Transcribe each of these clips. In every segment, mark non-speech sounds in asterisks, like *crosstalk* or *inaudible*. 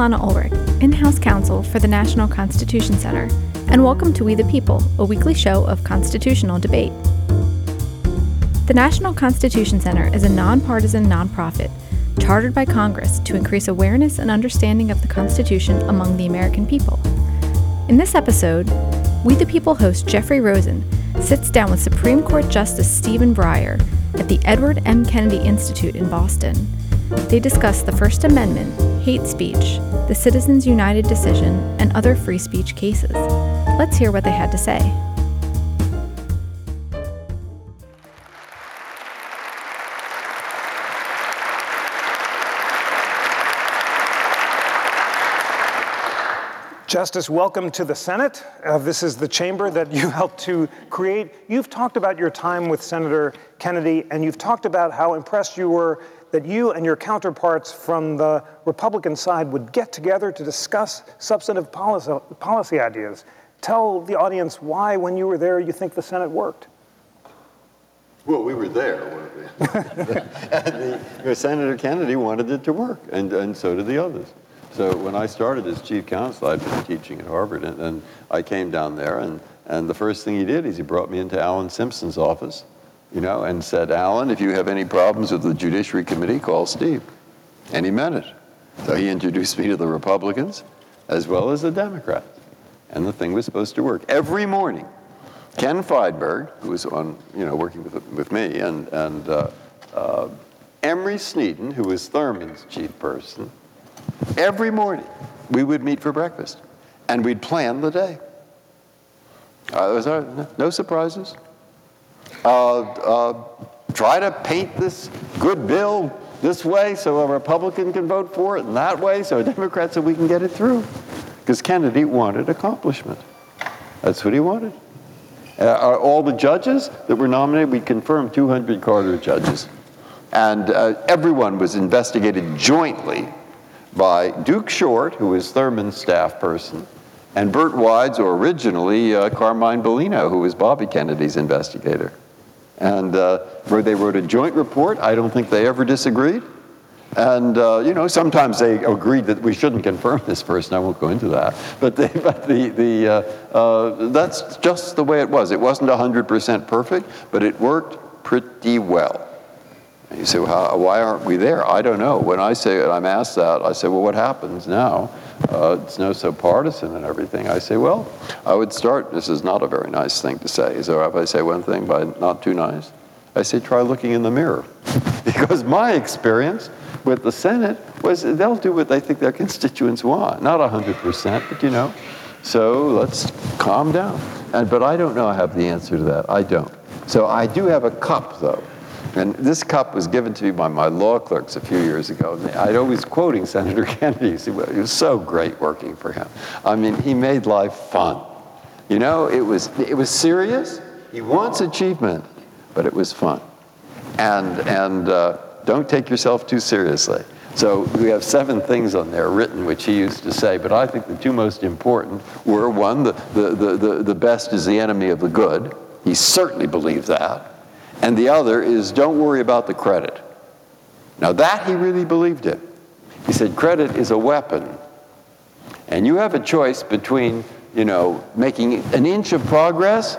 Lana Ulrich, in house counsel for the National Constitution Center, and welcome to We the People, a weekly show of constitutional debate. The National Constitution Center is a nonpartisan nonprofit chartered by Congress to increase awareness and understanding of the Constitution among the American people. In this episode, We the People host Jeffrey Rosen sits down with Supreme Court Justice Stephen Breyer at the Edward M. Kennedy Institute in Boston. They discuss the First Amendment, hate speech, the Citizens United decision, and other free speech cases. Let's hear what they had to say. Justice, welcome to the Senate. Uh, this is the chamber that you *laughs* helped to create. You've talked about your time with Senator Kennedy, and you've talked about how impressed you were that you and your counterparts from the Republican side would get together to discuss substantive policy, policy ideas. Tell the audience why, when you were there, you think the Senate worked. Well, we were there, weren't *laughs* the, Senator Kennedy wanted it to work, and, and so did the others. So when I started as chief counsel, I'd been teaching at Harvard, and, and I came down there, and, and the first thing he did is he brought me into Alan Simpson's office, you know, and said, Alan, if you have any problems with the Judiciary Committee, call Steve. And he meant it. So he introduced me to the Republicans as well as the Democrats. And the thing was supposed to work. Every morning, Ken Feinberg, who was on, you know, working with, with me, and, and uh, uh, Emory Sneeden, who was Thurmond's chief person, Every morning, we would meet for breakfast, and we'd plan the day. Uh, was there, no surprises. Uh, uh, try to paint this good bill this way so a Republican can vote for it, and that way so a Democrat so we can get it through. Because Kennedy wanted accomplishment. That's what he wanted. Uh, all the judges that were nominated, we confirmed 200 Carter judges. And uh, everyone was investigated jointly by Duke Short, who was Thurmond's staff person, and Burt Wides, or originally uh, Carmine Bellino, who was Bobby Kennedy's investigator. And uh, they wrote a joint report, I don't think they ever disagreed. And, uh, you know, sometimes they agreed that we shouldn't confirm this person. I won't go into that. But, they, *laughs* but the, the, uh, uh, that's just the way it was. It wasn't 100% perfect, but it worked pretty well. And you say, well, how, why aren't we there? I don't know. When I say, I'm asked that, I say, well, what happens now? Uh, it's no so partisan and everything. I say, well, I would start, this is not a very nice thing to say. So if I say one thing but not too nice, I say, try looking in the mirror. *laughs* because my experience with the Senate was they'll do what they think their constituents want. Not 100%, but you know. So let's calm down. And, but I don't know I have the answer to that. I don't. So I do have a cup, though. And this cup was given to me by my law clerks a few years ago. I'd always quoting Senator *laughs* Kennedy. It was so great working for him. I mean, he made life fun. You know, it was, it was serious. He wants achievement, but it was fun. And, and uh, don't take yourself too seriously. So we have seven things on there written, which he used to say, but I think the two most important were one, the, the, the, the, the best is the enemy of the good. He certainly believed that. And the other is don't worry about the credit. Now, that he really believed it. He said credit is a weapon. And you have a choice between, you know, making an inch of progress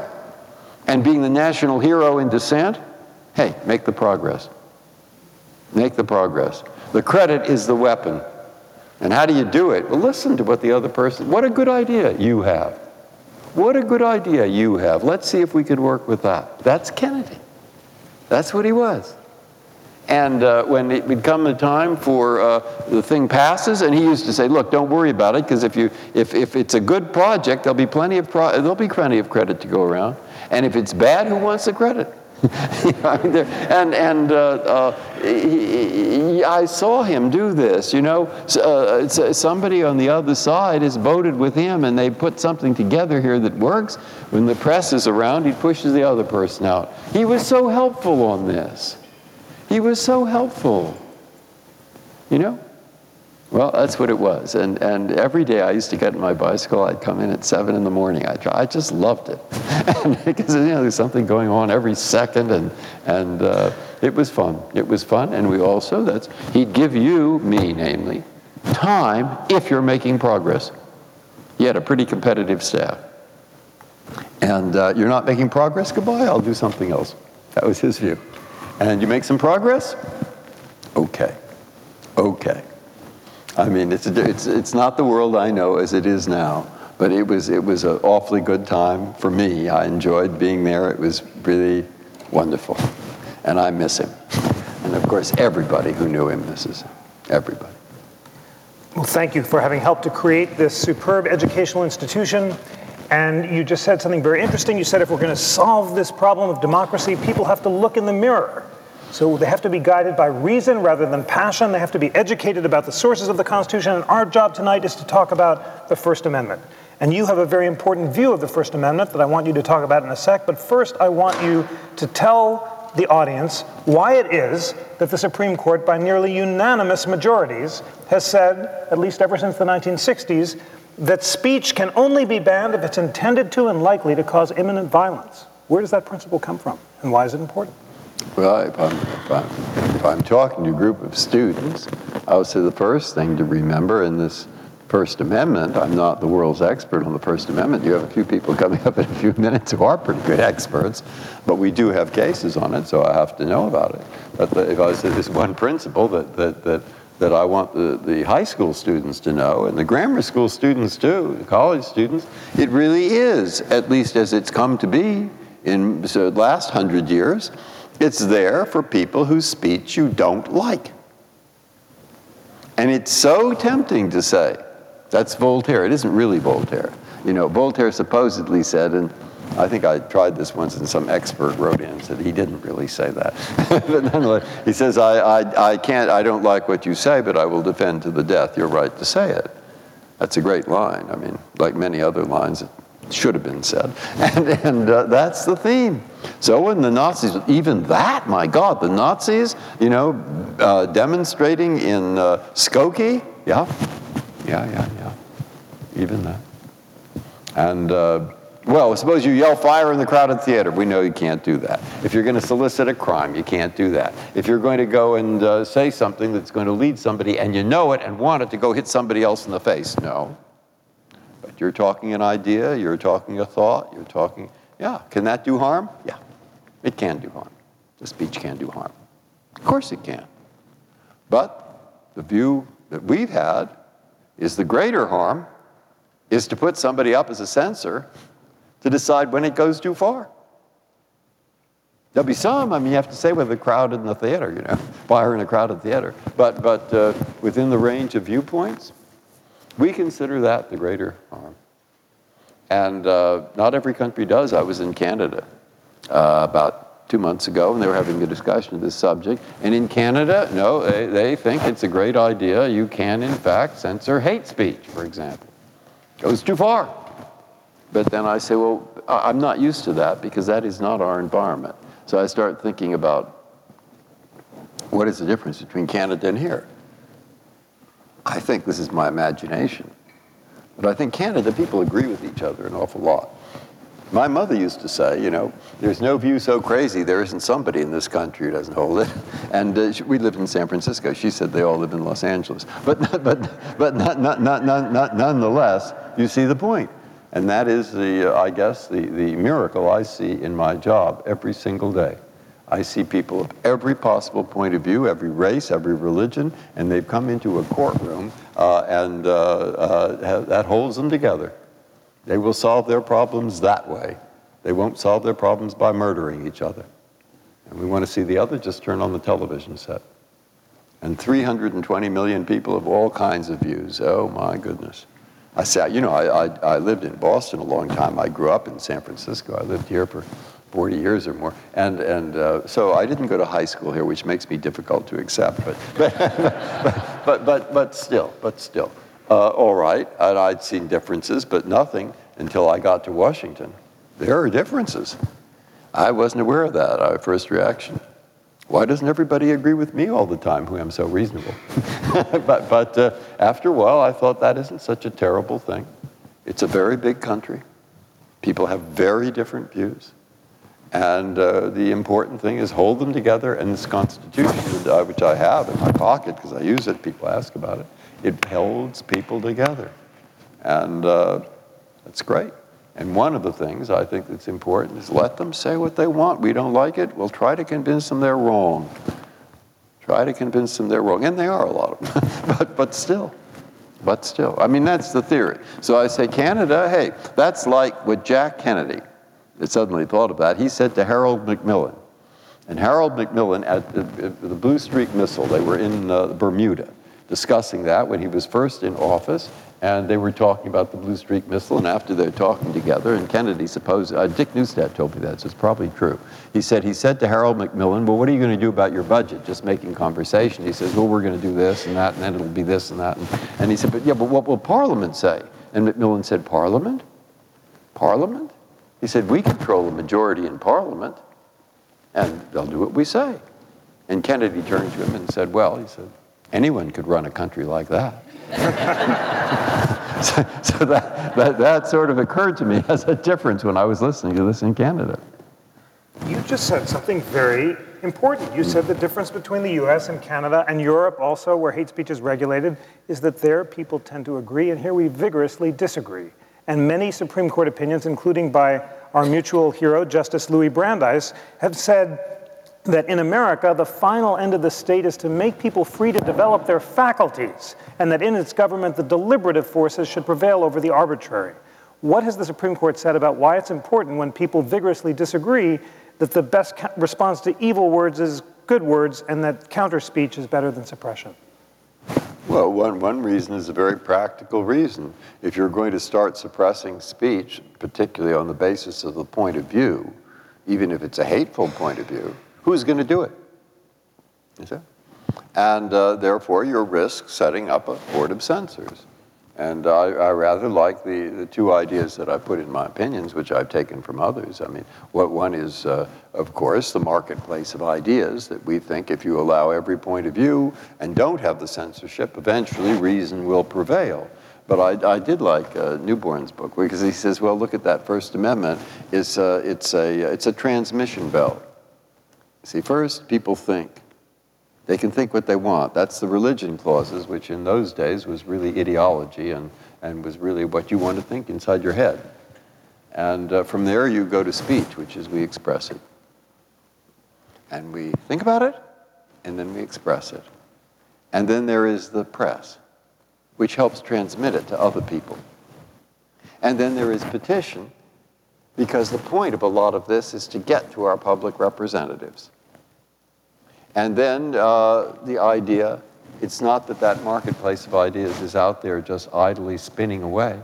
and being the national hero in dissent. Hey, make the progress. Make the progress. The credit is the weapon. And how do you do it? Well, listen to what the other person, what a good idea you have. What a good idea you have. Let's see if we could work with that. That's Kennedy. That's what he was. And uh, when it would come the time for uh, the thing passes, and he used to say, "Look, don't worry about it, because if you if, if it's a good project, there'll be plenty of pro- there'll be plenty of credit to go around. And if it's bad, who wants the credit?" *laughs* and and uh, uh, he, he, I saw him do this. You know, uh, somebody on the other side has voted with him, and they put something together here that works. When the press is around, he pushes the other person out. He was so helpful on this. He was so helpful. You know. Well, that's what it was. And, and every day I used to get my bicycle. I'd come in at 7 in the morning. I, I just loved it. *laughs* because, you know, there's something going on every second. And, and uh, it was fun. It was fun. And we also, that's, he'd give you, me namely, time if you're making progress. He had a pretty competitive staff. And uh, you're not making progress? Goodbye, I'll do something else. That was his view. And you make some progress? Okay. Okay. I mean, it's, it's, it's not the world I know as it is now, but it was, it was an awfully good time for me. I enjoyed being there. It was really wonderful. And I miss him. And of course, everybody who knew him misses him. Everybody. Well, thank you for having helped to create this superb educational institution. And you just said something very interesting. You said if we're going to solve this problem of democracy, people have to look in the mirror. So they have to be guided by reason rather than passion. They have to be educated about the sources of the Constitution. And our job tonight is to talk about the First Amendment. And you have a very important view of the First Amendment that I want you to talk about in a sec. But first, I want you to tell the audience why it is that the Supreme Court, by nearly unanimous majorities, has said, at least ever since the 1960s, that speech can only be banned if it's intended to and likely to cause imminent violence. Where does that principle come from, and why is it important? Well, if I'm, if I'm, if I'm talking to a group of students, I would say the first thing to remember in this First Amendment, I'm not the world's expert on the First Amendment. You have a few people coming up in a few minutes who are pretty good experts, but we do have cases on it, so I have to know about it. But the, if I say this one principle that, that, that that I want the, the high school students to know, and the grammar school students too, the college students, it really is, at least as it's come to be in the last hundred years, it's there for people whose speech you don't like. And it's so tempting to say, that's Voltaire. It isn't really Voltaire. You know, Voltaire supposedly said, and I think I tried this once and some expert wrote in and said he didn't really say that. *laughs* but nonetheless, he says, I, I, I can't, I don't like what you say, but I will defend to the death your right to say it. That's a great line. I mean, like many other lines, should have been said. *laughs* And, and uh, that's the theme. So when the Nazis, even that, my God, the Nazis, you know, uh, demonstrating in uh, Skokie, yeah, yeah, yeah, yeah, even that. And uh, well, suppose you yell fire in the crowded theater. We know you can't do that. If you're going to solicit a crime, you can't do that. If you're going to go and uh, say something that's going to lead somebody and you know it and want it to go hit somebody else in the face, no. You're talking an idea, you're talking a thought, you're talking, yeah, can that do harm? Yeah, it can do harm. The speech can do harm. Of course it can. But the view that we've had is the greater harm is to put somebody up as a censor to decide when it goes too far. There'll be some, I mean, you have to say with a crowd in the theater, you know, *laughs* fire in a crowded theater. But, but uh, within the range of viewpoints, we consider that the greater harm. And uh, not every country does. I was in Canada uh, about two months ago, and they were having a discussion of this subject. And in Canada, no, they, they think it's a great idea. You can, in fact, censor hate speech, for example. Goes too far. But then I say, well, I'm not used to that because that is not our environment. So I start thinking about what is the difference between Canada and here? I think this is my imagination. But I think Canada, people agree with each other an awful lot. My mother used to say, you know, there's no view so crazy, there isn't somebody in this country who doesn't hold it. *laughs* And uh, we lived in San Francisco. She said they all live in Los Angeles. But, *laughs* but, but not, not, not, not, not, nonetheless, you see the point. And that is the, uh, I guess, the, the miracle I see in my job every single day. I see people of every possible point of view, every race, every religion, and they've come into a courtroom, uh, and uh, uh that holds them together. They will solve their problems that way. They won't solve their problems by murdering each other. And we want to see the other, just turn on the television set. And 320 million people of all kinds of views. Oh my goodness. I said, you know, I, I, I, lived in Boston a long time. I grew up in San Francisco. I lived here for 40 years or more. And, and uh, so I didn't go to high school here, which makes me difficult to accept. But, *laughs* but, but, but, but, still, but still. Uh, all right, and I'd seen differences, but nothing until I got to Washington. There are differences. I wasn't aware of that, our first reaction. Why doesn't everybody agree with me all the time who am so reasonable? *laughs* but but uh, after a while, I thought that isn't such a terrible thing. It's a very big country. People have very different views. And uh, the important thing is hold them together. And this Constitution, which I have in my pocket because I use it, people ask about it, It holds people together. And uh, that's great. And one of the things I think that's important is let them say what they want. We don't like it. We'll try to convince them they're wrong. Try to convince them they're wrong. And they are a lot of them. *laughs* but, but still, but still. I mean, that's the theory. So I say, Canada, hey, that's like what Jack Kennedy that suddenly thought that. He said to Harold Macmillan, and Harold Macmillan at the, the Blue Streak missile, they were in uh, Bermuda discussing that when he was first in office, and they were talking about the Blue Streak missile, and after they're talking together, and Kennedy supposed, uh, Dick Neustadt told me that, so it's probably true. He said, he said to Harold Macmillan, well, what are you going to do about your budget? Just making conversation. He says, well, we're going to do this and that, and then it'll be this and that. And, and he said, but yeah, but what will Parliament say? And Macmillan said, Parliament? Parliament? He said, we control the majority in Parliament, and they'll do what we say. And Kennedy turned to him and said, well, he said, anyone could run a country like that. *laughs* so, so that, that, that sort of occurred to me as a difference when I was listening to this in Canada. You just said something very important. You said the difference between the US and Canada and Europe, also, where hate speech is regulated, is that there people tend to agree, and here we vigorously disagree. And many Supreme Court opinions, including by our mutual hero, Justice Louis Brandeis, have said that in America, the final end of the state is to make people free to develop their faculties, and that in its government, the deliberative forces should prevail over the arbitrary. What has the Supreme Court said about why it's important when people vigorously disagree that the best response to evil words is good words and that counter speech is better than suppression? Well, one, one reason is a very practical reason. If you're going to start suppressing speech, particularly on the basis of the point of view, even if it's a hateful point of view, who's going to do it? And uh, therefore, you risk setting up a board of censors. And I, I, rather like the, the two ideas that I put in my opinions, which I've taken from others. I mean, what one is, uh, of course, the marketplace of ideas that we think if you allow every point of view and don't have the censorship, eventually reason will prevail. But I, I did like uh, Neuborne's book because he says, well, look at that First Amendment. It's, uh, it's, a, it's a transmission belt. See, first, people think they can think what they want. That's the religion clauses, which in those days was really ideology and, and was really what you want to think inside your head. And uh, from there, you go to speech, which is we express it. And we think about it, and then we express it. And then there is the press, which helps transmit it to other people. And then there is petition, because the point of a lot of this is to get to our public representatives. And then uh, the idea it's not that that marketplace of ideas is out there just idly spinning away.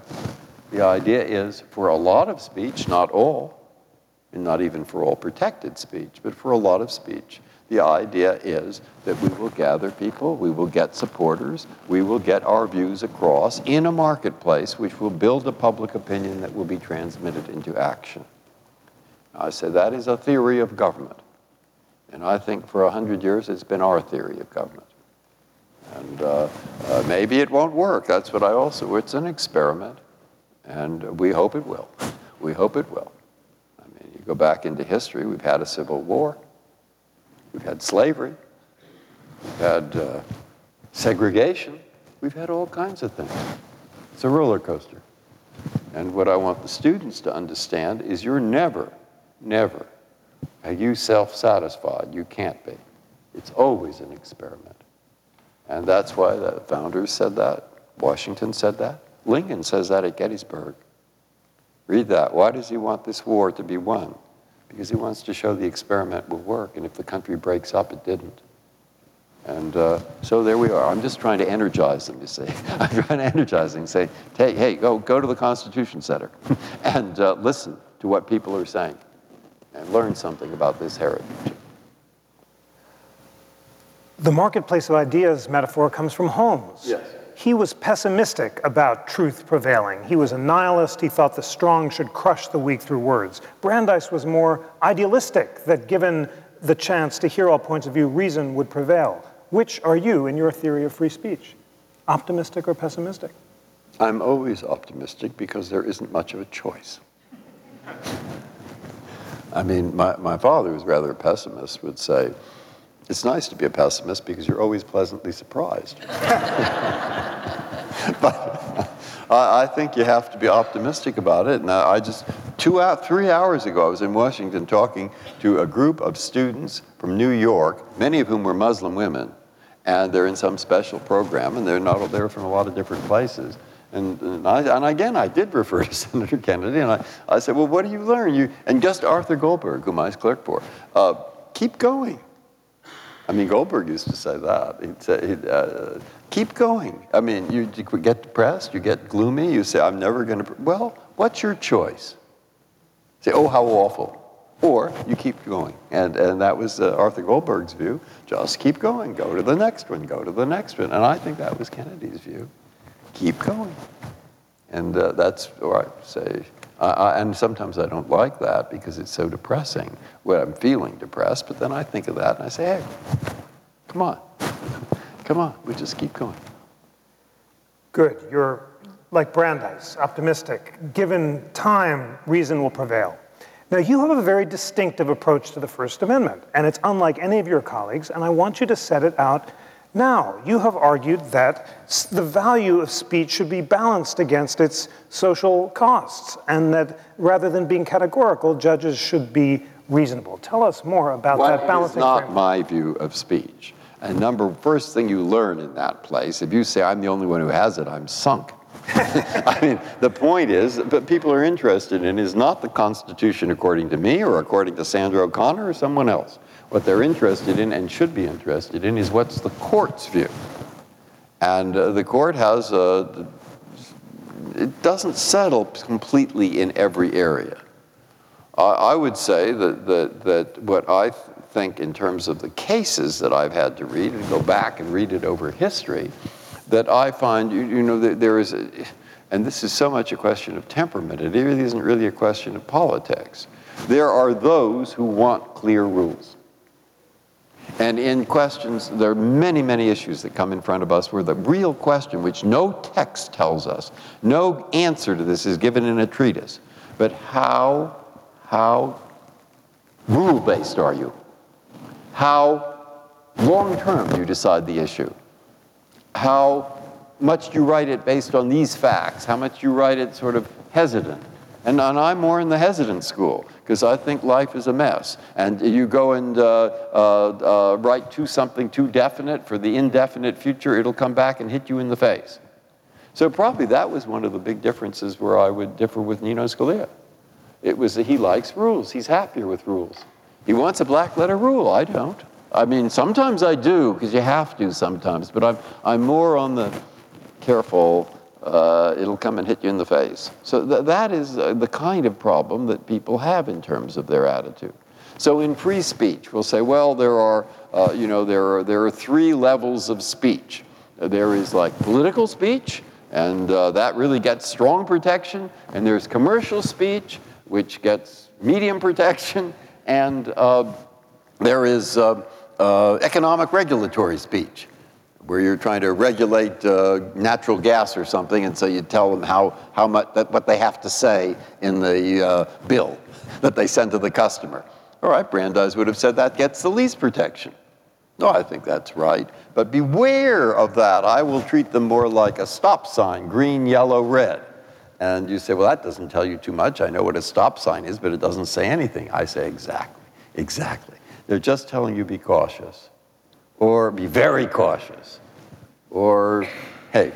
The idea is for a lot of speech, not all, and not even for all protected speech, but for a lot of speech, the idea is that we will gather people, we will get supporters, we will get our views across in a marketplace which will build a public opinion that will be transmitted into action. I say that is a theory of government. And I think for 100 years it's been our theory of government. And uh, uh, maybe it won't work. That's what I also, it's an experiment. And we hope it will. We hope it will. I mean, you go back into history, we've had a civil war, we've had slavery, we've had uh, segregation, we've had all kinds of things. It's a roller coaster. And what I want the students to understand is you're never, never are you self satisfied? You can't be. It's always an experiment. And that's why the founders said that. Washington said that. Lincoln says that at Gettysburg. Read that. Why does he want this war to be won? Because he wants to show the experiment will work, and if the country breaks up, it didn't. And uh, so there we are. I'm just trying to energize them, you see. *laughs* I'm trying to energize them, say, hey, hey, go, go to the Constitution Center *laughs* and uh, listen to what people are saying and learn something about this heritage. The marketplace of ideas metaphor comes from Holmes. Yes. He was pessimistic about truth prevailing. He was a nihilist. He thought the strong should crush the weak through words. Brandeis was more idealistic, that given the chance to hear all points of view, reason would prevail. Which are you in your theory of free speech? Optimistic or pessimistic? I'm always optimistic because there isn't much of a choice. I mean, my, my father, who's rather a pessimist, would say, It's nice to be a pessimist because you're always pleasantly surprised. *laughs* but I, I, think you have to be optimistic about it. And I, I just, two out, three hours ago, I was in Washington talking to a group of students from New York, many of whom were Muslim women, and they're in some special program, and they're not they're from a lot of different places. And, and, I, and, again, I did refer to *laughs* Senator Kennedy, and I, I said, well, what do you learn? You, and just Arthur Goldberg, whom I was clerk for, uh, keep going. I mean, Goldberg used to say that. He'd say, he'd, uh, keep going. I mean, you, you get depressed, you get gloomy, you say, I'm never going to. Well, what's your choice? Say, oh, how awful. Or you keep going. And, and that was uh, Arthur Goldberg's view. Just keep going. Go to the next one. Go to the next one. And I think that was Kennedy's view. Keep going. And uh, that's what I say. I, and sometimes I don't like that because it's so depressing when I'm feeling depressed. But then I think of that and I say, hey, come on. Come on. We just keep going. Good. You're like Brandeis, optimistic. Given time, reason will prevail. Now, you have a very distinctive approach to the First Amendment, and it's unlike any of your colleagues, and I want you to set it out now. You have argued that the value of speech should be balanced against its social costs, and that rather than being categorical, judges should be reasonable. Tell us more about well, that balancing. It's not framework. my view of speech. And number first thing you learn in that place, if you say I'm the only one who has it, I'm sunk. *laughs* I mean, the point is, but people are interested in is not the Constitution according to me or according to Sandra O'Connor or someone else. What they're interested in and should be interested in is what's the court's view. And uh, the court has a, it doesn't settle completely in every area. I, I would say that, that, that what I th- think in terms of the cases that I've had to read and go back and read it over history, that I find, you, you know, that there is, a, and this is so much a question of temperament, it really isn't really a question of politics. There are those who want clear rules. And in questions, there are many, many issues that come in front of us where the real question, which no text tells us, no answer to this is given in a treatise, but how, how rule based are you? How long term do you decide the issue? How much do you write it based on these facts? How much you write it sort of hesitant? And, and I'm more in the hesitant school because I think life is a mess. And you go and uh, uh, uh, write to something too definite for the indefinite future, it'll come back and hit you in the face. So probably that was one of the big differences where I would differ with Nino Scalia. It was that he likes rules. He's happier with rules. He wants a black letter rule. I don't. I mean, sometimes I do because you have to sometimes, but I'm, I'm more on the careful, uh, it'll come and hit you in the face. So th- that is uh, the kind of problem that people have in terms of their attitude. So in free speech, we'll say, well, there are, uh, you know, there are, there are three levels of speech. There is like political speech, and uh, that really gets strong protection. And there's commercial speech, which gets medium protection. And uh, there is uh, economic regulatory speech where you're trying to regulate uh, natural gas or something, and so you tell them how, how much that, what they have to say in the uh, bill *laughs* that they send to the customer. All right, Brandeis would have said that gets the least protection. No, I think that's right. But beware of that. I will treat them more like a stop sign green, yellow, red. And you say, well, that doesn't tell you too much. I know what a stop sign is, but it doesn't say anything. I say, exactly, exactly. They're just telling you be cautious or be very cautious, or hey,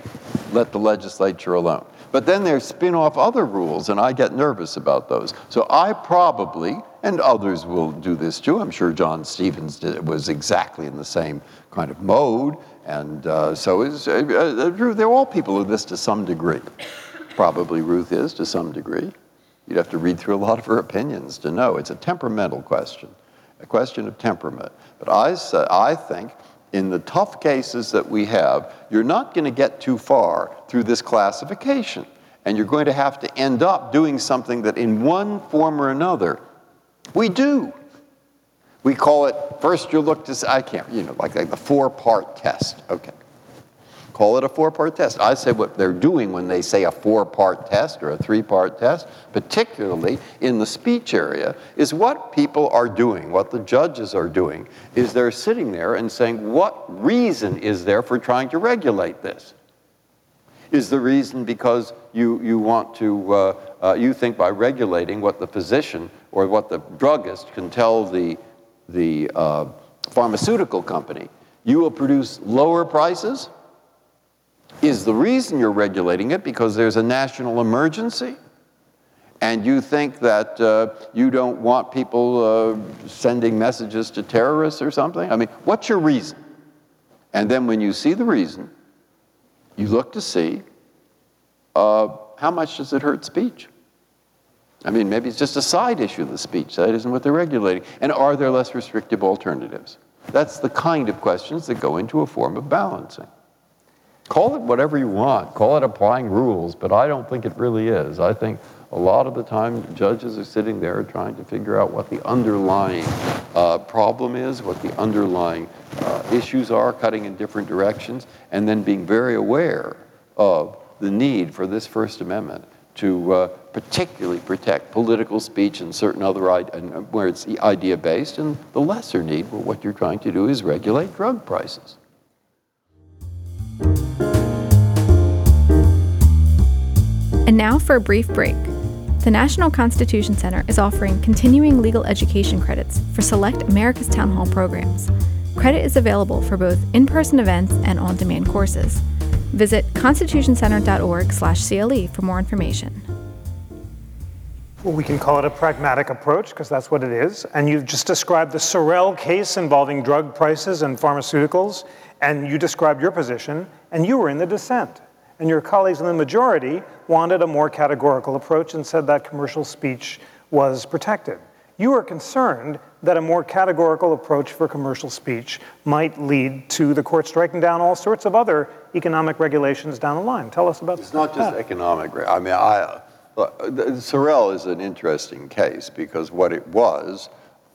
let the legislature alone. But then they spin off other rules, and I get nervous about those. So I probably, and others will do this too, I'm sure John Stevens did, was exactly in the same kind of mode, and uh, so is, uh, uh, they're all people of this to some degree. Probably Ruth is to some degree. You'd have to read through a lot of her opinions to know. It's a temperamental question, a question of temperament. But I, say, I think in the tough cases that we have, you're not going to get too far through this classification. And you're going to have to end up doing something that, in one form or another, we do. We call it first you look to, I can't, you know, like, like the four part test. Okay. Call it a four-part test. I say what they're doing when they say a four-part test or a three-part test, particularly in the speech area, is what people are doing, what the judges are doing, is they're sitting there and saying, what reason is there for trying to regulate this? Is the reason because you, you want to, uh, uh, you think by regulating what the physician or what the druggist can tell the, the uh, pharmaceutical company, you will produce lower prices? Is the reason you're regulating it because there's a national emergency? And you think that uh, you don't want people uh, sending messages to terrorists or something? I mean, what's your reason? And then when you see the reason, you look to see uh, how much does it hurt speech? I mean, maybe it's just a side issue of the speech. That isn't what they're regulating. And are there less restrictive alternatives? That's the kind of questions that go into a form of balancing. Call it whatever you want, call it applying rules, but I don't think it really is. I think a lot of the time judges are sitting there trying to figure out what the underlying uh, problem is, what the underlying uh, issues are, cutting in different directions, and then being very aware of the need for this First Amendment to uh, particularly protect political speech and certain other and where it's idea based, and the lesser need where what you're trying to do is regulate drug prices. And now for a brief break. The National Constitution Center is offering continuing legal education credits for select America's Town Hall programs. Credit is available for both in-person events and on-demand courses. Visit constitutioncenter.org/cle for more information. Well, we can call it a pragmatic approach because that's what it is. And you've just described the Sorrell case involving drug prices and pharmaceuticals, and you described your position, and you were in the dissent. And your colleagues in the majority wanted a more categorical approach and said that commercial speech was protected. You are concerned that a more categorical approach for commercial speech might lead to the court striking down all sorts of other economic regulations down the line. Tell us about that. It's not just economic. I mean, I, uh, Sorrell is an interesting case because what it was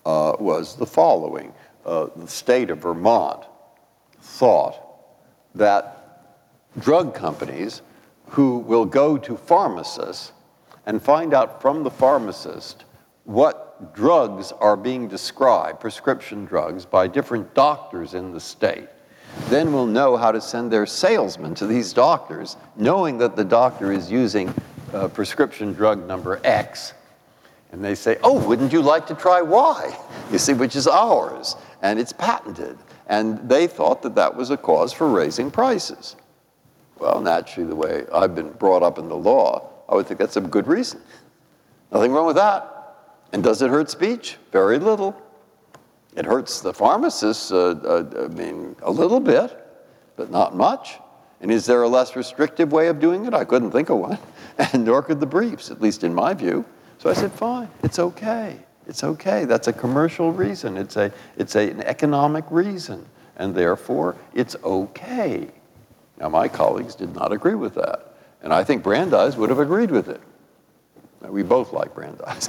uh, was the following. Uh, the state of Vermont thought that drug companies who will go to pharmacists and find out from the pharmacist what drugs are being described, prescription drugs, by different doctors in the state, then will know how to send their salesmen to these doctors, knowing that the doctor is using uh, prescription drug number X. And they say, Oh, wouldn't you like to try Y? *laughs* You see, which is ours, and it's patented. And they thought that that was a cause for raising prices. Well, naturally, the way I've been brought up in the law, I would think that's a good reason. Nothing wrong with that. And does it hurt speech? Very little. It hurts the pharmacists, uh, uh, I mean, a little bit, but not much. And is there a less restrictive way of doing it? I couldn't think of one, *laughs* and nor could the briefs, at least in my view. So I said, fine, it's okay. It's okay. That's a commercial reason. It's, a, it's a, an economic reason. And therefore, it's okay. Now, my colleagues did not agree with that. And I think Brandeis would have agreed with it. We both like Brandeis.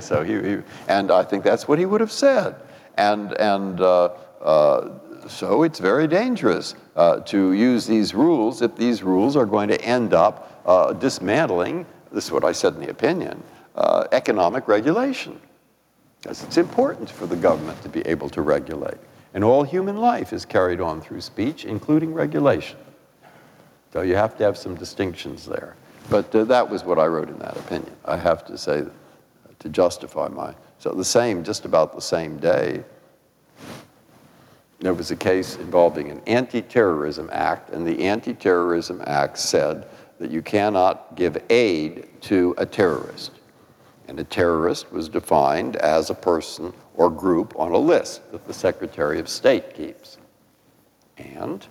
*laughs* so he, he, and I think that's what he would have said. And, and uh, uh, so it's very dangerous uh, to use these rules if these rules are going to end up uh, dismantling, this is what I said in the opinion, uh, economic regulation. Because it's important for the government to be able to regulate. And all human life is carried on through speech, including regulation. So you have to have some distinctions there. But uh, that was what I wrote in that opinion. I have to say, to justify my. So the same, just about the same day, there was a case involving an anti terrorism act, and the anti terrorism act said that you cannot give aid to a terrorist. And a terrorist was defined as a person or group on a list that the Secretary of State keeps. And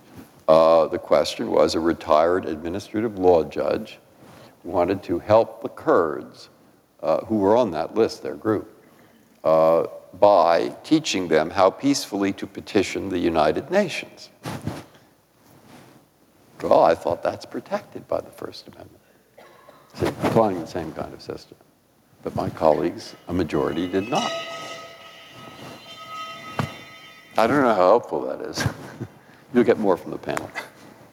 uh, the question was a retired administrative law judge wanted to help the Kurds uh, who were on that list, their group, uh, by teaching them how peacefully to petition the United Nations. Well, I thought that's protected by the First Amendment. See, applying the same kind of system. But my colleagues, a majority, did not. I don't know how helpful that is. *laughs* You'll get more from the panel.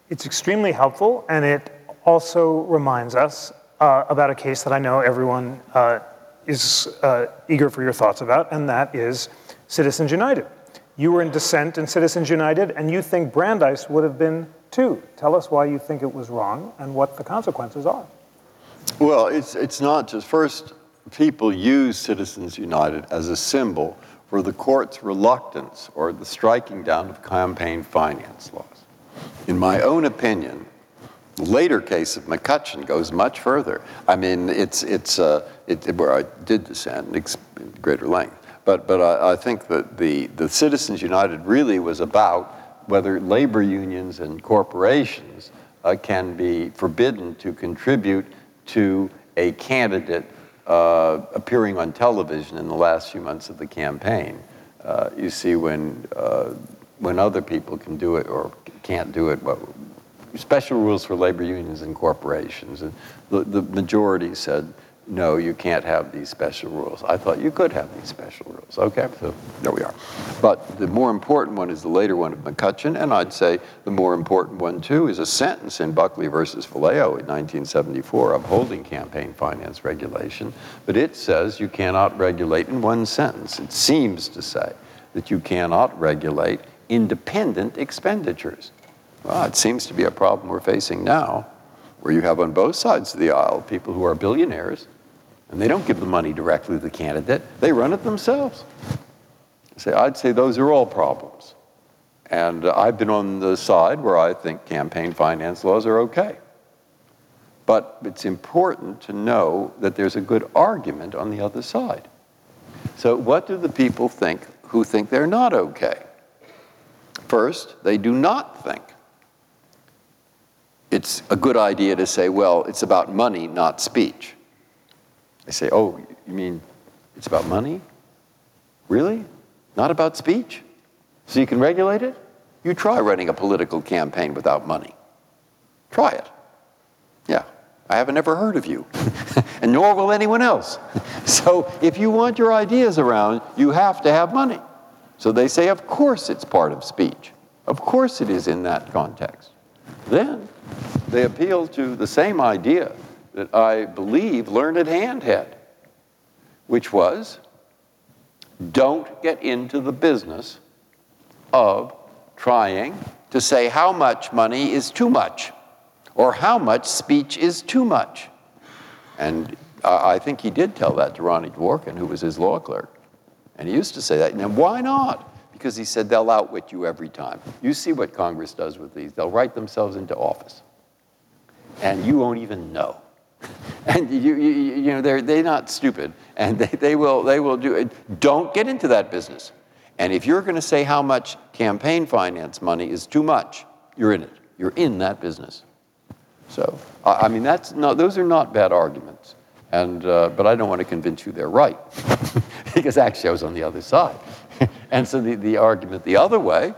It's extremely helpful, and it also reminds us uh, about a case that I know everyone uh, is uh, eager for your thoughts about, and that is Citizens United. You were in dissent in Citizens United, and you think Brandeis would have been too. Tell us why you think it was wrong and what the consequences are. Well, it's, it's not just, first, people use Citizens United as a symbol for the court's reluctance or the striking down of campaign finance laws. In my own opinion, the later case of McCutcheon goes much further. I mean, it's, it's uh, it, where I did dissent in greater length. But, but I, I think that the, the Citizens United really was about whether labor unions and corporations uh, can be forbidden to contribute to a candidate uh, appearing on television in the last few months of the campaign. Uh, you see when, uh, when other people can do it or can't do it, well, special rules for labor unions and corporations. And the, the majority said, no, you can't have these special rules. I thought you could have these special rules. Okay, so there we are. But the more important one is the later one of McCutcheon, and I'd say the more important one too is a sentence in Buckley versus Valeo in 1974 upholding campaign finance regulation. But it says you cannot regulate in one sentence. It seems to say that you cannot regulate independent expenditures. Well, it seems to be a problem we're facing now, where you have on both sides of the aisle people who are billionaires and they don't give the money directly to the candidate, they run it themselves. Say, I'd say those are all problems. And uh, I've been on the side where I think campaign finance laws are okay. But it's important to know that there's a good argument on the other side. So, what do the people think who think they're not okay? First, they do not think it's a good idea to say, well, it's about money, not speech. They say, oh, you mean it's about money? Really? Not about speech? So you can regulate it? You try running a political campaign without money. Try it. Yeah, I haven't ever heard of you, *laughs* and nor will anyone else. *laughs* so if you want your ideas around, you have to have money. So they say, of course it's part of speech. Of course it is in that context. Then they appeal to the same idea that I believe Learned Hand had, which was don't get into the business of trying to say how much money is too much or how much speech is too much. And I think he did tell that to Ronnie Dworkin, who was his law clerk. And he used to say that. Now, why not? Because he said they'll outwit you every time. You see what Congress does with these. They'll write themselves into office. And you won't even know *laughs* and you, you, you know, they're, they're not stupid, and they, they, will, they will do it. Don't get into that business. And if you're going to say how much campaign finance money is too much, you're in it. You're in that business. So, I, mean, that's not, those are not bad arguments. And, uh, but I don't want to convince you they're right, *laughs* because actually I was on the other side. And so the, the argument the other way,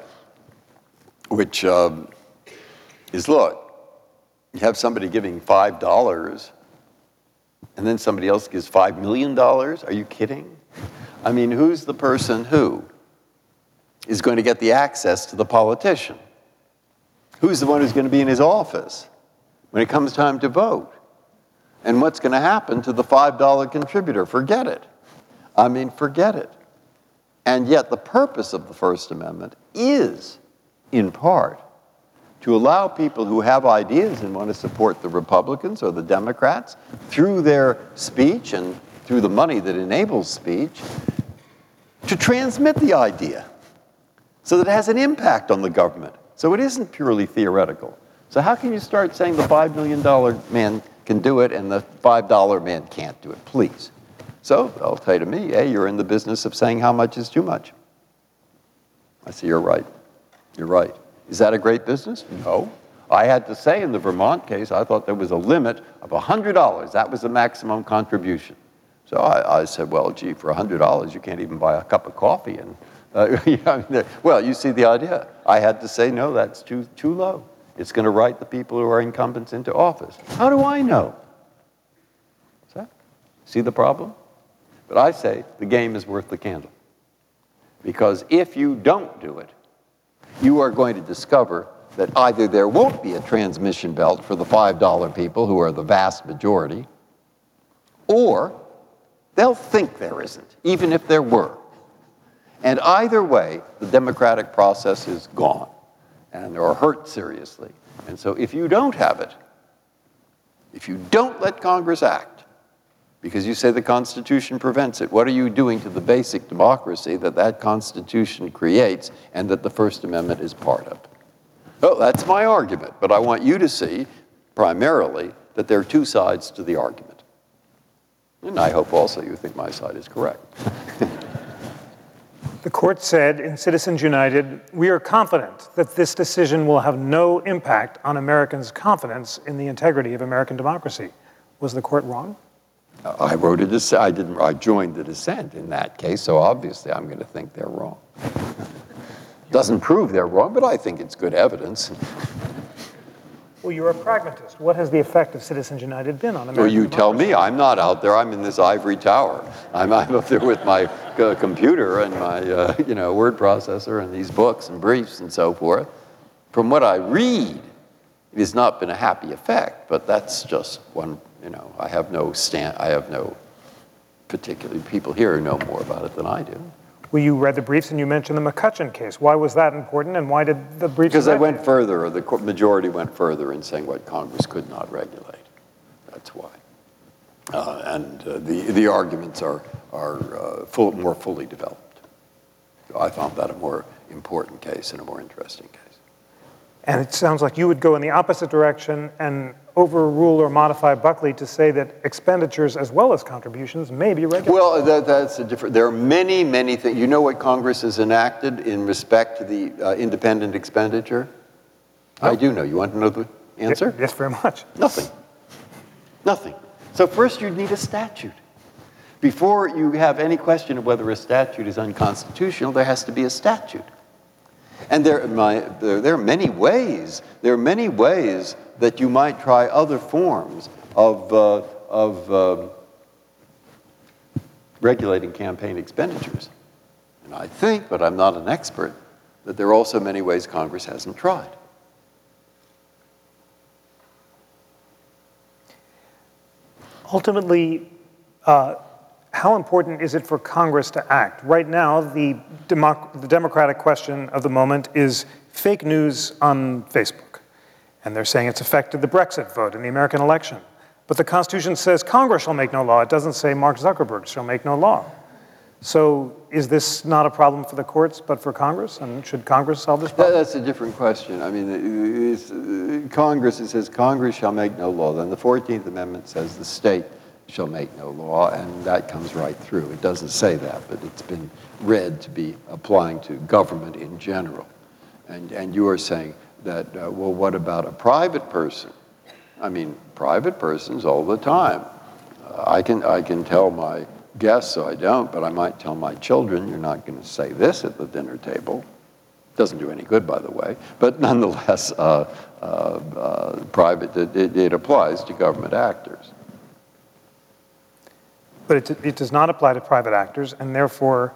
which um, is look, you have somebody giving $5 and then somebody else gives $5 million? Are you kidding? I mean, who's the person who is going to get the access to the politician? Who's the one who's going to be in his office when it comes time to vote? And what's going to happen to the $5 contributor? Forget it. I mean, forget it. And yet, the purpose of the First Amendment is, in part, to allow people who have ideas and want to support the Republicans or the Democrats through their speech and through the money that enables speech to transmit the idea so that it has an impact on the government. So it isn't purely theoretical. So, how can you start saying the $5 million man can do it and the $5 man can't do it? Please. So, they'll say to me, hey, you're in the business of saying how much is too much. I say, you're right. You're right. Is that a great business? No. I had to say in the Vermont case, I thought there was a limit of $100. That was the maximum contribution. So I, I said, well, gee, for $100, you can't even buy a cup of coffee. And, uh, *laughs* well, you see the idea. I had to say, no, that's too, too low. It's going to write the people who are incumbents into office. How do I know? See the problem? But I say the game is worth the candle. Because if you don't do it, you are going to discover that either there won't be a transmission belt for the $5 people who are the vast majority, or they'll think there isn't, even if there were. And either way, the democratic process is gone and or hurt seriously. And so if you don't have it, if you don't let Congress act, because you say the Constitution prevents it, what are you doing to the basic democracy that that Constitution creates and that the First Amendment is part of? Oh, that's my argument, but I want you to see primarily that there are two sides to the argument. And I hope also you think my side is correct. *laughs* The court said in Citizens United, we are confident that this decision will have no impact on Americans' confidence in the integrity of American democracy. Was the court wrong? I wrote a dissent. I didn't. I joined the dissent in that case, so obviously I'm going to think they're wrong. Doesn't prove they're wrong, but I think it's good evidence. Well, you're a pragmatist. What has the effect of Citizens United been on American Well, you tell me. I'm not out there. I'm in this ivory tower. I'm, I'm up there with my uh, computer and my, uh, you know, word processor and these books and briefs and so forth. From what I read, it has not been a happy effect. But that's just one. You know, I have no stand. I have no particular people here who know more about it than I do. Well, you read the briefs and you mentioned the McCutcheon case. Why was that important and why did the briefs? Because they went further, or the majority went further in saying what Congress could not regulate. That's why. Uh, and uh, the, the arguments are, are uh, full, more fully developed. I found that a more important case and a more interesting case. And it sounds like you would go in the opposite direction and overrule or modify Buckley to say that expenditures as well as contributions may be regulated. Well, that, that's a different. There are many, many things. You know what Congress has enacted in respect to the uh, independent expenditure? I do know. You want to know the answer? Yes, very much. Nothing. Nothing. So first you need a statute. Before you have any question of whether a statute is unconstitutional, there has to be a statute. And there, my, there, there are many ways, there are many ways that you might try other forms of, uh, of um regulating campaign expenditures. And I think, but I'm not an expert, that there are also many ways Congress hasn't tried. Ultimately, uh, how important is it for Congress to act? Right now, the, democ- the Democratic question of the moment is fake news on Facebook. And they're saying it's affected the Brexit vote in the American election. But the Constitution says Congress shall make no law. It doesn't say Mark Zuckerberg shall make no law. So is this not a problem for the courts, but for Congress? And should Congress solve this problem? that's a different question. I mean, uh, Congress, it says Congress shall make no law. Then the 14th Amendment says the state shall make no law, and that comes right through. It doesn't say that, but it's been read to be applying to government in general. And, and you are saying that, uh, well, what about a private person? I mean, private persons all the time. Uh, I, can, I can tell my guests, so I don't, but I might tell my children, you're not going to say this at the dinner table. Doesn't do any good, by the way, but nonetheless, uh, uh, uh, private, it, it, it applies to government actors. But it, it does not apply to private actors, and therefore,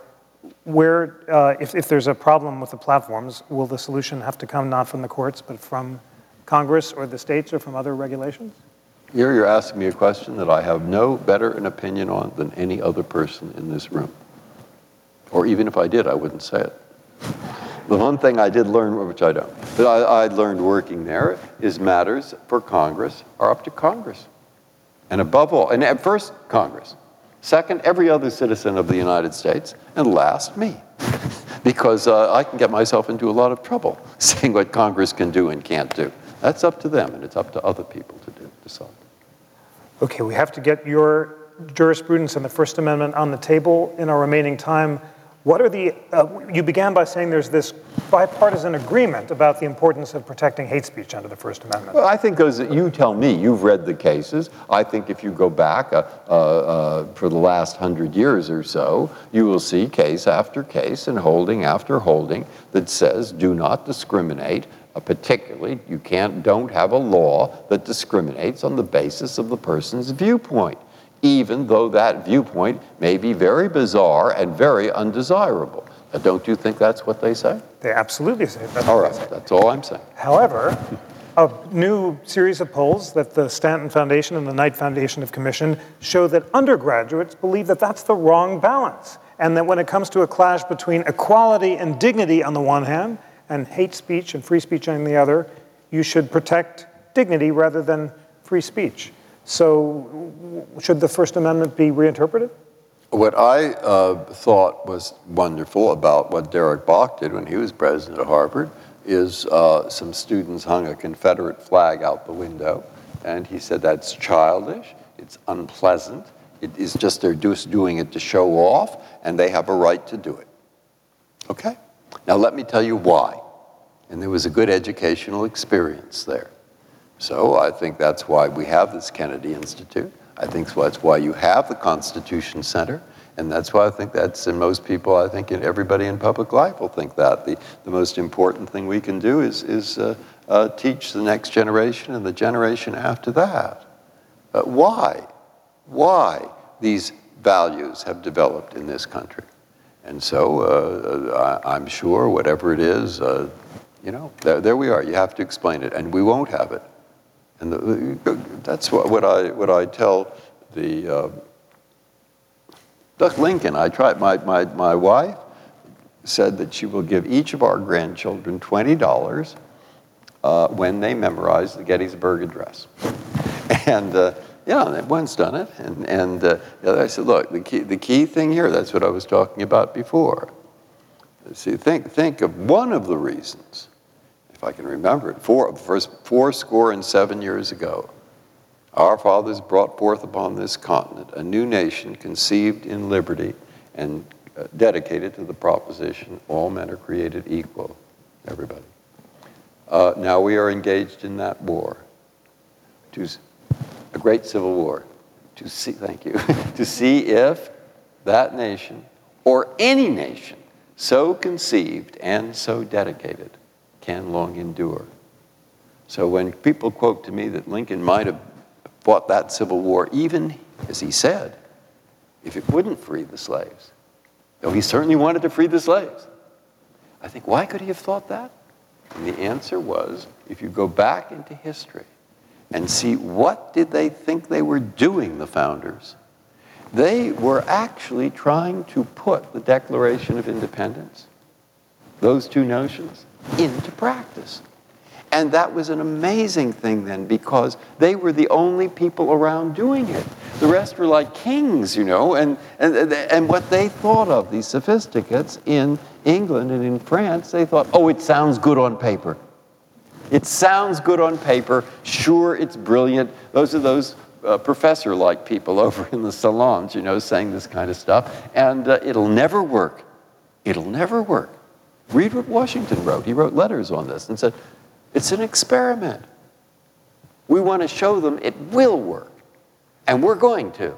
where, uh, if, if there's a problem with the platforms, will the solution have to come not from the courts, but from Congress or the states or from other regulations? Here you're asking me a question that I have no better an opinion on than any other person in this room. Or even if I did, I wouldn't say it. The one thing I did learn, which I don't, but I, I learned working there, is matters for Congress are up to Congress. And above all, and at first, Congress. Second, every other citizen of the United States. And last, me. *laughs* because uh, I can get myself into a lot of trouble *laughs* saying what Congress can do and can't do. That's up to them, and it's up to other people to do, decide. Okay, we have to get your jurisprudence and the First Amendment on the table in our remaining time. What are the, uh, you began by saying there's this bipartisan agreement about the importance of protecting hate speech under the First Amendment. Well, I think those, you tell me, you've read the cases. I think if you go back uh, uh, uh, for the last hundred years or so, you will see case after case and holding after holding that says do not discriminate. Uh, particularly, you can't, don't have a law that discriminates on the basis of the person's viewpoint, even though that viewpoint may be very bizarre and very undesirable. Uh, Don't you think that's what they say? They absolutely say that. All right, that's all I'm saying. However, a new series of polls that the Stanton Foundation and the Knight Foundation have commissioned show that undergraduates believe that that's the wrong balance. And that when it comes to a clash between equality and dignity on the one hand, and hate speech and free speech on the other, you should protect dignity rather than free speech. So, should the First Amendment be reinterpreted? What I uh, thought was wonderful about what Derek Bok did when he was president of Harvard is uh, some students hung a Confederate flag out the window, and he said that's childish, it's unpleasant, it is just they're just doing it to show off, and they have a right to do it. Okay? Now let me tell you why. And there was a good educational experience there. So I think that's why we have this Kennedy Institute. I think that's why you have the Constitution Center. And that's why I think that's, and most people, I think and everybody in public life will think that. The, the most important thing we can do is, is uh, uh, teach the next generation and the generation after that. Uh, why? Why these values have developed in this country. And so uh, I, I'm sure whatever it is, uh, you know, there, there we are. You have to explain it, and we won't have it. And the, that's what, what, I, what I tell the uh, Doug Lincoln. I tried, my, my, my wife said that she will give each of our grandchildren $20 uh, when they memorize the Gettysburg Address. *laughs* And, uh, yeah, one's done it. And, and uh, I said, look, the key, the key thing here, that's what I was talking about before. See, think, think of one of the reasons, if I can remember it, four, first four score and seven years ago, our fathers brought forth upon this continent a new nation conceived in liberty and uh, dedicated to the proposition all men are created equal, everybody. Uh, now we are engaged in that war, to, a great civil war, to see, thank you, *laughs* to see if that nation or any nation so conceived and so dedicated can long endure. So when people quote to me that Lincoln might have fought that Civil War, even as he said, if it wouldn't free the slaves, though he certainly wanted to free the slaves, I think, why could he have thought that? And the answer was, if you go back into history and see what did they think they were doing, the founders, they were actually trying to put the Declaration of Independence, those two notions, into practice. And that was an amazing thing then because they were the only people around doing it. The rest were like kings, you know, and, and, and what they thought of, these sophisticates in England and in France, they thought, oh, it sounds good on paper. It sounds good on paper. Sure, it's brilliant. Those are those uh, professor like people *laughs* over in the salons, you know, saying this kind of stuff. And uh, it'll never work. It'll never work. Read what Washington wrote. He wrote letters on this and said, it's an experiment. We want to show them it will work. And we're going to.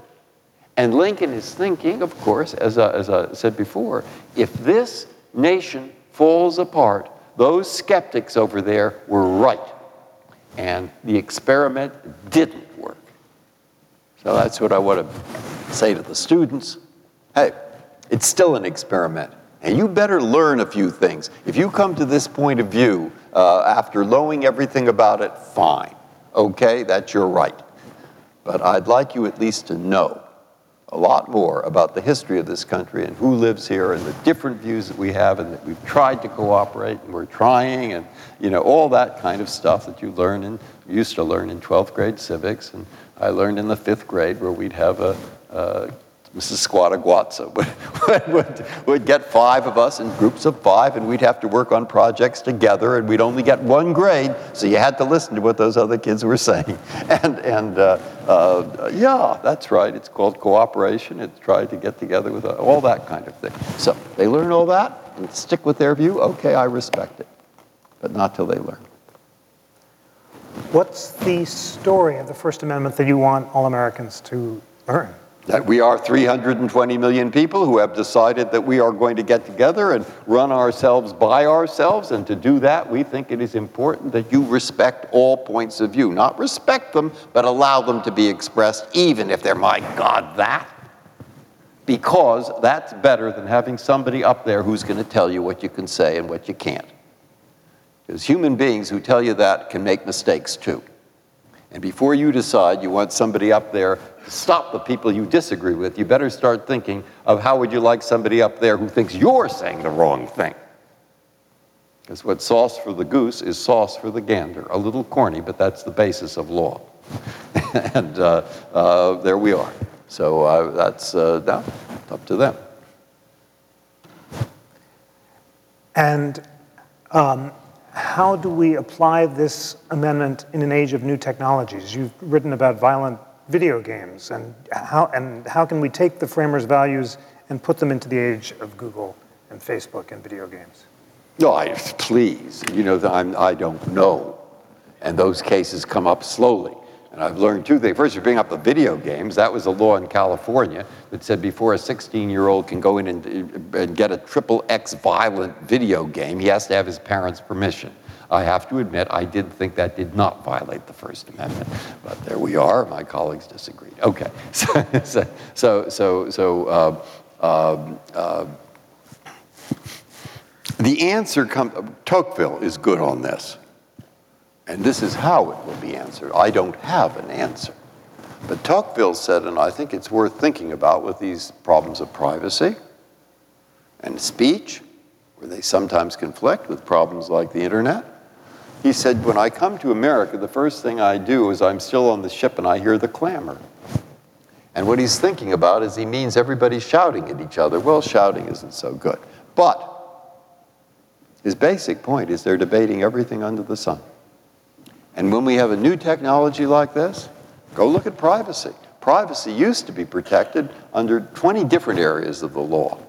And Lincoln is thinking, of course, as I, as I said before, if this nation falls apart, those skeptics over there were right. And the experiment didn't work. So that's what I want to say to the students. Hey, it's still an experiment. And you better learn a few things. If you come to this point of view uh, after knowing everything about it, fine. Okay, that's your right. But I'd like you at least to know a lot more about the history of this country and who lives here and the different views that we have and that we've tried to cooperate and we're trying and you know all that kind of stuff that you learn and used to learn in 12th grade civics and I learned in the fifth grade where we'd have a, a Mrs. Squataguatza *laughs* would, would, would get five of us in groups of five, and we'd have to work on projects together, and we'd only get one grade, so you had to listen to what those other kids were *laughs* saying. And, and uh, uh, yeah, that's right, it's called cooperation. It's trying to get together with uh, all that kind of thing. So they learn all that and stick with their view. Okay, I respect it, but not till they learn. What's the story of the First Amendment that you want all Americans to learn? That we are 320 million people who have decided that we are going to get together and run ourselves by ourselves. And to do that, we think it is important that you respect all points of view. Not respect them, but allow them to be expressed, even if they're, my God, that. because that's better than having somebody up there who's going to tell you what you can say and what you can't. Because human beings who tell you that can make mistakes too. And before you decide you want somebody up there to stop the people you disagree with, you better start thinking of how would you like somebody up there who thinks you're saying the wrong thing. Because what sauce for the goose is sauce for the gander. A little corny, but that's the basis of law. *laughs* and uh, uh, there we are. So uh, that's uh, up to them. And um, how do we apply this amendment in an age of new technologies? You've written about violent video games, and how, and how can we take the framers' values and put them into the age of Google and Facebook and video games? No, I, please, you know, I'm, I don't know. And those cases come up slowly. And I've learned two things. First, you bring up the video games. That was a law in California that said before a 16 year old can go in and, and, get a triple X violent video game, he has to have his parents' permission. I have to admit, I did think that did not violate the First Amendment, but there we are. My colleagues disagreed. Okay, *laughs* so so so so. Uh, uh, uh, the answer comes. Tocqueville is good on this. And this is how it will be answered. I don't have an answer. But Tocqueville said, and I think it's worth thinking about with these problems of privacy and speech, where they sometimes conflict with problems like the internet. He said, When I come to America, the first thing I do is I'm still on the ship and I hear the clamor. And what he's thinking about is he means everybody's shouting at each other. Well, shouting isn't so good. But his basic point is they're debating everything under the sun. And when we have a new technology like this, go look at privacy. Privacy used to be protected under 20 different areas of the law.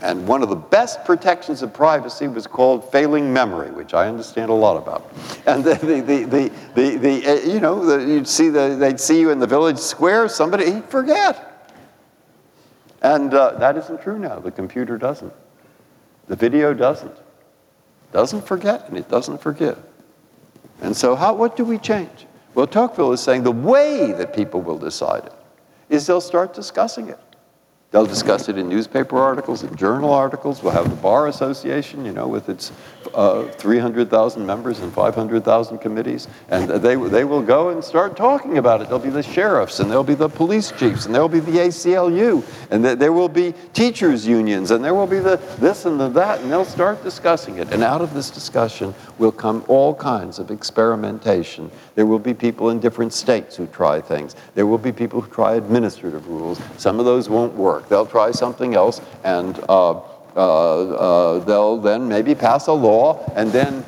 And one of the best protections of privacy was called failing memory, which I understand a lot about. And the, the, the, the, the, uh, you know, you'd see the, they'd see you in the village square, somebody, he'd forget. And uh, that isn't true now. The computer doesn't. The video doesn't. Doesn't forget and it doesn't forgive. And so, how, what do we change? Well, Tocqueville is saying the way that people will decide it is they'll start discussing it. They'll discuss it in newspaper articles, in journal articles. We'll have the Bar Association, you know, with its uh, 300,000 members and 500,000 committees, and they, they will go and start talking about it. There'll be the sheriffs, and there'll be the police chiefs, and there'll be the ACLU, and there will be teachers' unions, and there will be the this and the that, and they'll start discussing it. And out of this discussion will come all kinds of experimentation. There will be people in different states who try things. There will be people who try administrative rules. Some of those won't work. They'll try something else, and uh, uh, uh, they'll then maybe pass a law, and then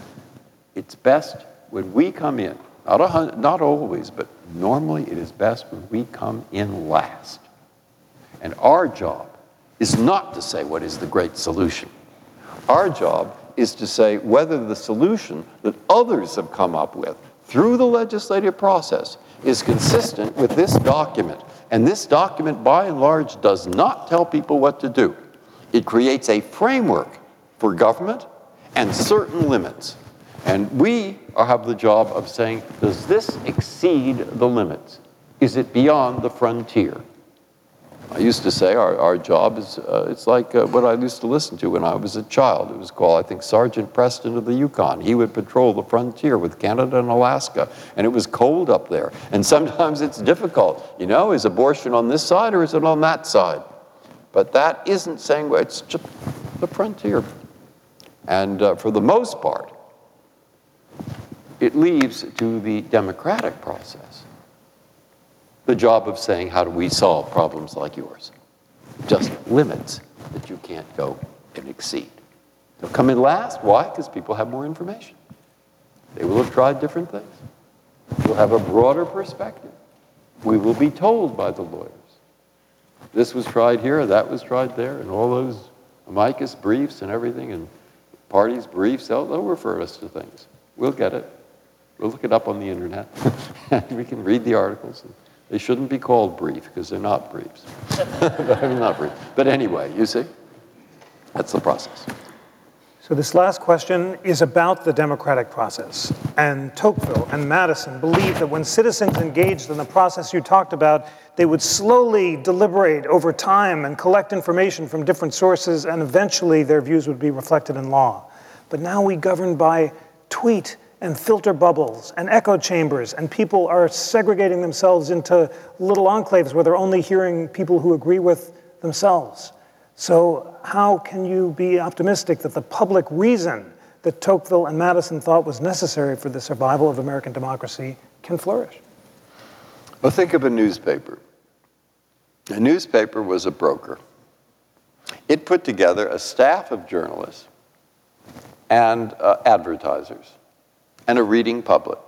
it's best when we come in. Not, a, not always, but normally it is best when we come in last. And our job is not to say what is the great solution. Our job is to say whether the solution that others have come up with through the legislative process is consistent with this document. And this document, by and large, does not tell people what to do. It creates a framework for government and certain limits. And we have the job of saying, does this exceed the limits? Is it beyond the frontier? I used to say our, our job is, uh, it's like uh, what I used to listen to when I was a child. It was called, I think, Sergeant Preston of the Yukon. He would patrol the frontier with Canada and Alaska, and it was cold up there. And sometimes it's difficult. You know, is abortion on this side or is it on that side? But that isn't saying, well, it's just the frontier. And uh, for the most part, it leaves to the democratic process the job of saying, how do we solve problems like yours? Just limits that you can't go and exceed. They'll come in last. Why? Because people have more information. They will have tried different things. We'll have a broader perspective. We will be told by the lawyers this was tried here, that was tried there, and all those amicus briefs and everything, and parties' briefs, they'll, they'll refer us to things. We'll get it. We'll look it up on the internet. *laughs* we can read the articles. They shouldn't be called brief because they're not briefs. *laughs* they're not brief. But anyway, you see, that's the process. So, this last question is about the democratic process. And Tocqueville and Madison believed that when citizens engaged in the process you talked about, they would slowly deliberate over time and collect information from different sources, and eventually their views would be reflected in law. But now we govern by tweet and filter bubbles and echo chambers, and people are segregating themselves into little enclaves where they're only hearing people who agree with themselves. So, how can you be optimistic that the public reason that Tocqueville and Madison thought was necessary for the survival of American democracy can flourish? Well, think of a newspaper. A newspaper was a broker. It put together a staff of journalists and uh, advertisers and a reading public.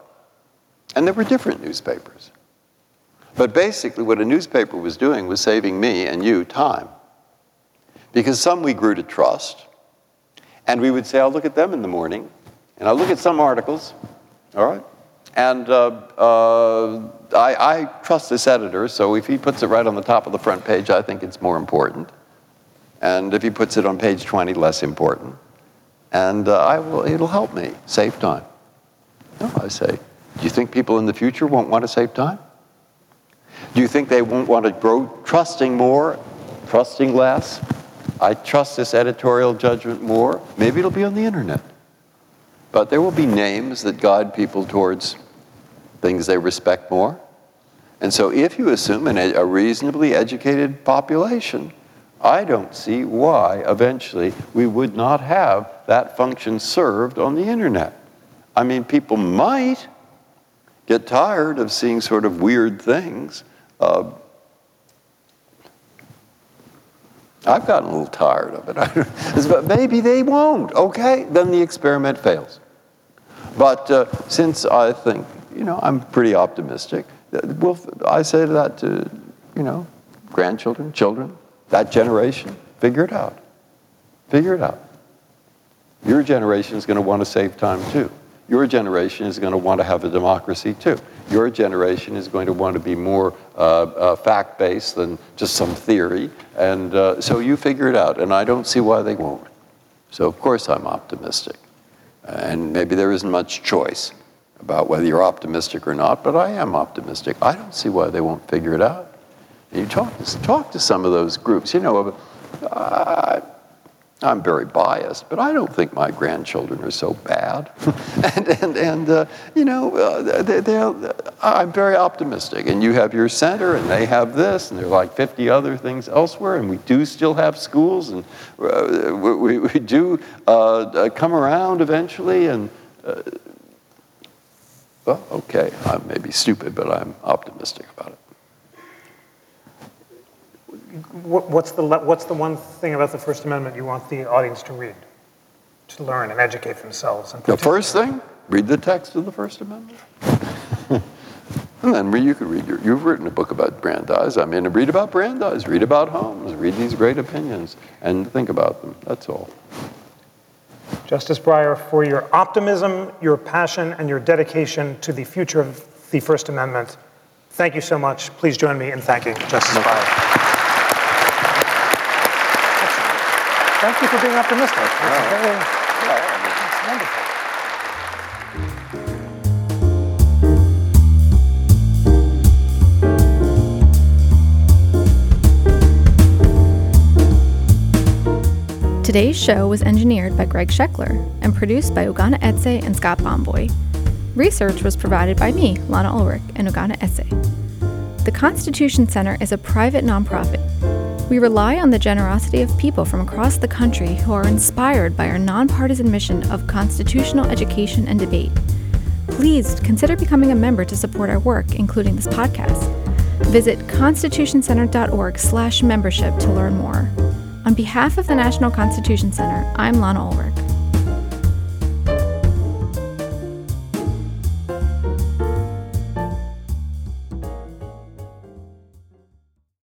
And there were different newspapers. But basically, what a newspaper was doing was saving me and you time. Because some we grew to trust, and we would say, I'll look at them in the morning, and I'll look at some articles, all right? And uh, uh, I, I trust this editor, so if he puts it right on the top of the front page, I think it's more important. And if he puts it on page 20, less important. And uh, I will, it'll help me save time. No, I say, do you think people in the future won't want to save time? Do you think they won't want to grow trusting more, trusting less? I trust this editorial judgment more. Maybe it'll be on the internet. But there will be names that guide people towards things they respect more. And so if you assume an, a reasonably educated population, I don't see why eventually we would not have that function served on the internet. I mean, people might get tired of seeing sort of weird things. Uh, I've gotten a little tired of it. *laughs* but maybe they won't. Okay, then the experiment fails. But uh, since I think, you know, I'm pretty optimistic, well, I say that to, you know, grandchildren, children, that generation, figure it out. Figure it out. Your generation is going to want to save time too. Your generation is going to want to have a democracy too. Your generation is going to want to be more uh, uh, fact based than just some theory. And uh, so you figure it out, and I don't see why they won't. So, of course, I'm optimistic. And maybe there isn't much choice about whether you're optimistic or not, but I am optimistic. I don't see why they won't figure it out. And you talk to, talk to some of those groups, you know, uh, I'm very biased, but I don't think my grandchildren are so bad. *laughs* and, and, and uh, you know, uh, they, I'm very optimistic. And you have your center, and they have this, and there are like 50 other things elsewhere, and we do still have schools, and uh, we, we, do uh, uh, come around eventually. And, uh, well, okay, I may be stupid, but I'm optimistic about it what's the, what's the one thing about the First Amendment you want the audience to read, to learn and educate themselves? The first thing, read the text of the First Amendment. *laughs* and then you could read your, you've written a book about Brandeis. I mean, read about Brandeis, read about Holmes, read these great opinions, and think about them. That's all. Justice Breyer, for your optimism, your passion, and your dedication to the future of the First Amendment, thank you so much. Please join me in thanking Justice Breyer. Thank you for being optimistic. That's, very, that's wonderful. Today's show was engineered by Greg Scheckler and produced by Ogana Etse and Scott Bomboy. Research was provided by me, Lana Ulrich, and Ogana Etse. The Constitution Center is a private nonprofit we rely on the generosity of people from across the country who are inspired by our nonpartisan mission of constitutional education and debate. Please consider becoming a member to support our work, including this podcast. Visit constitutioncenter.org/membership to learn more. On behalf of the National Constitution Center, I'm Lana Ulrich.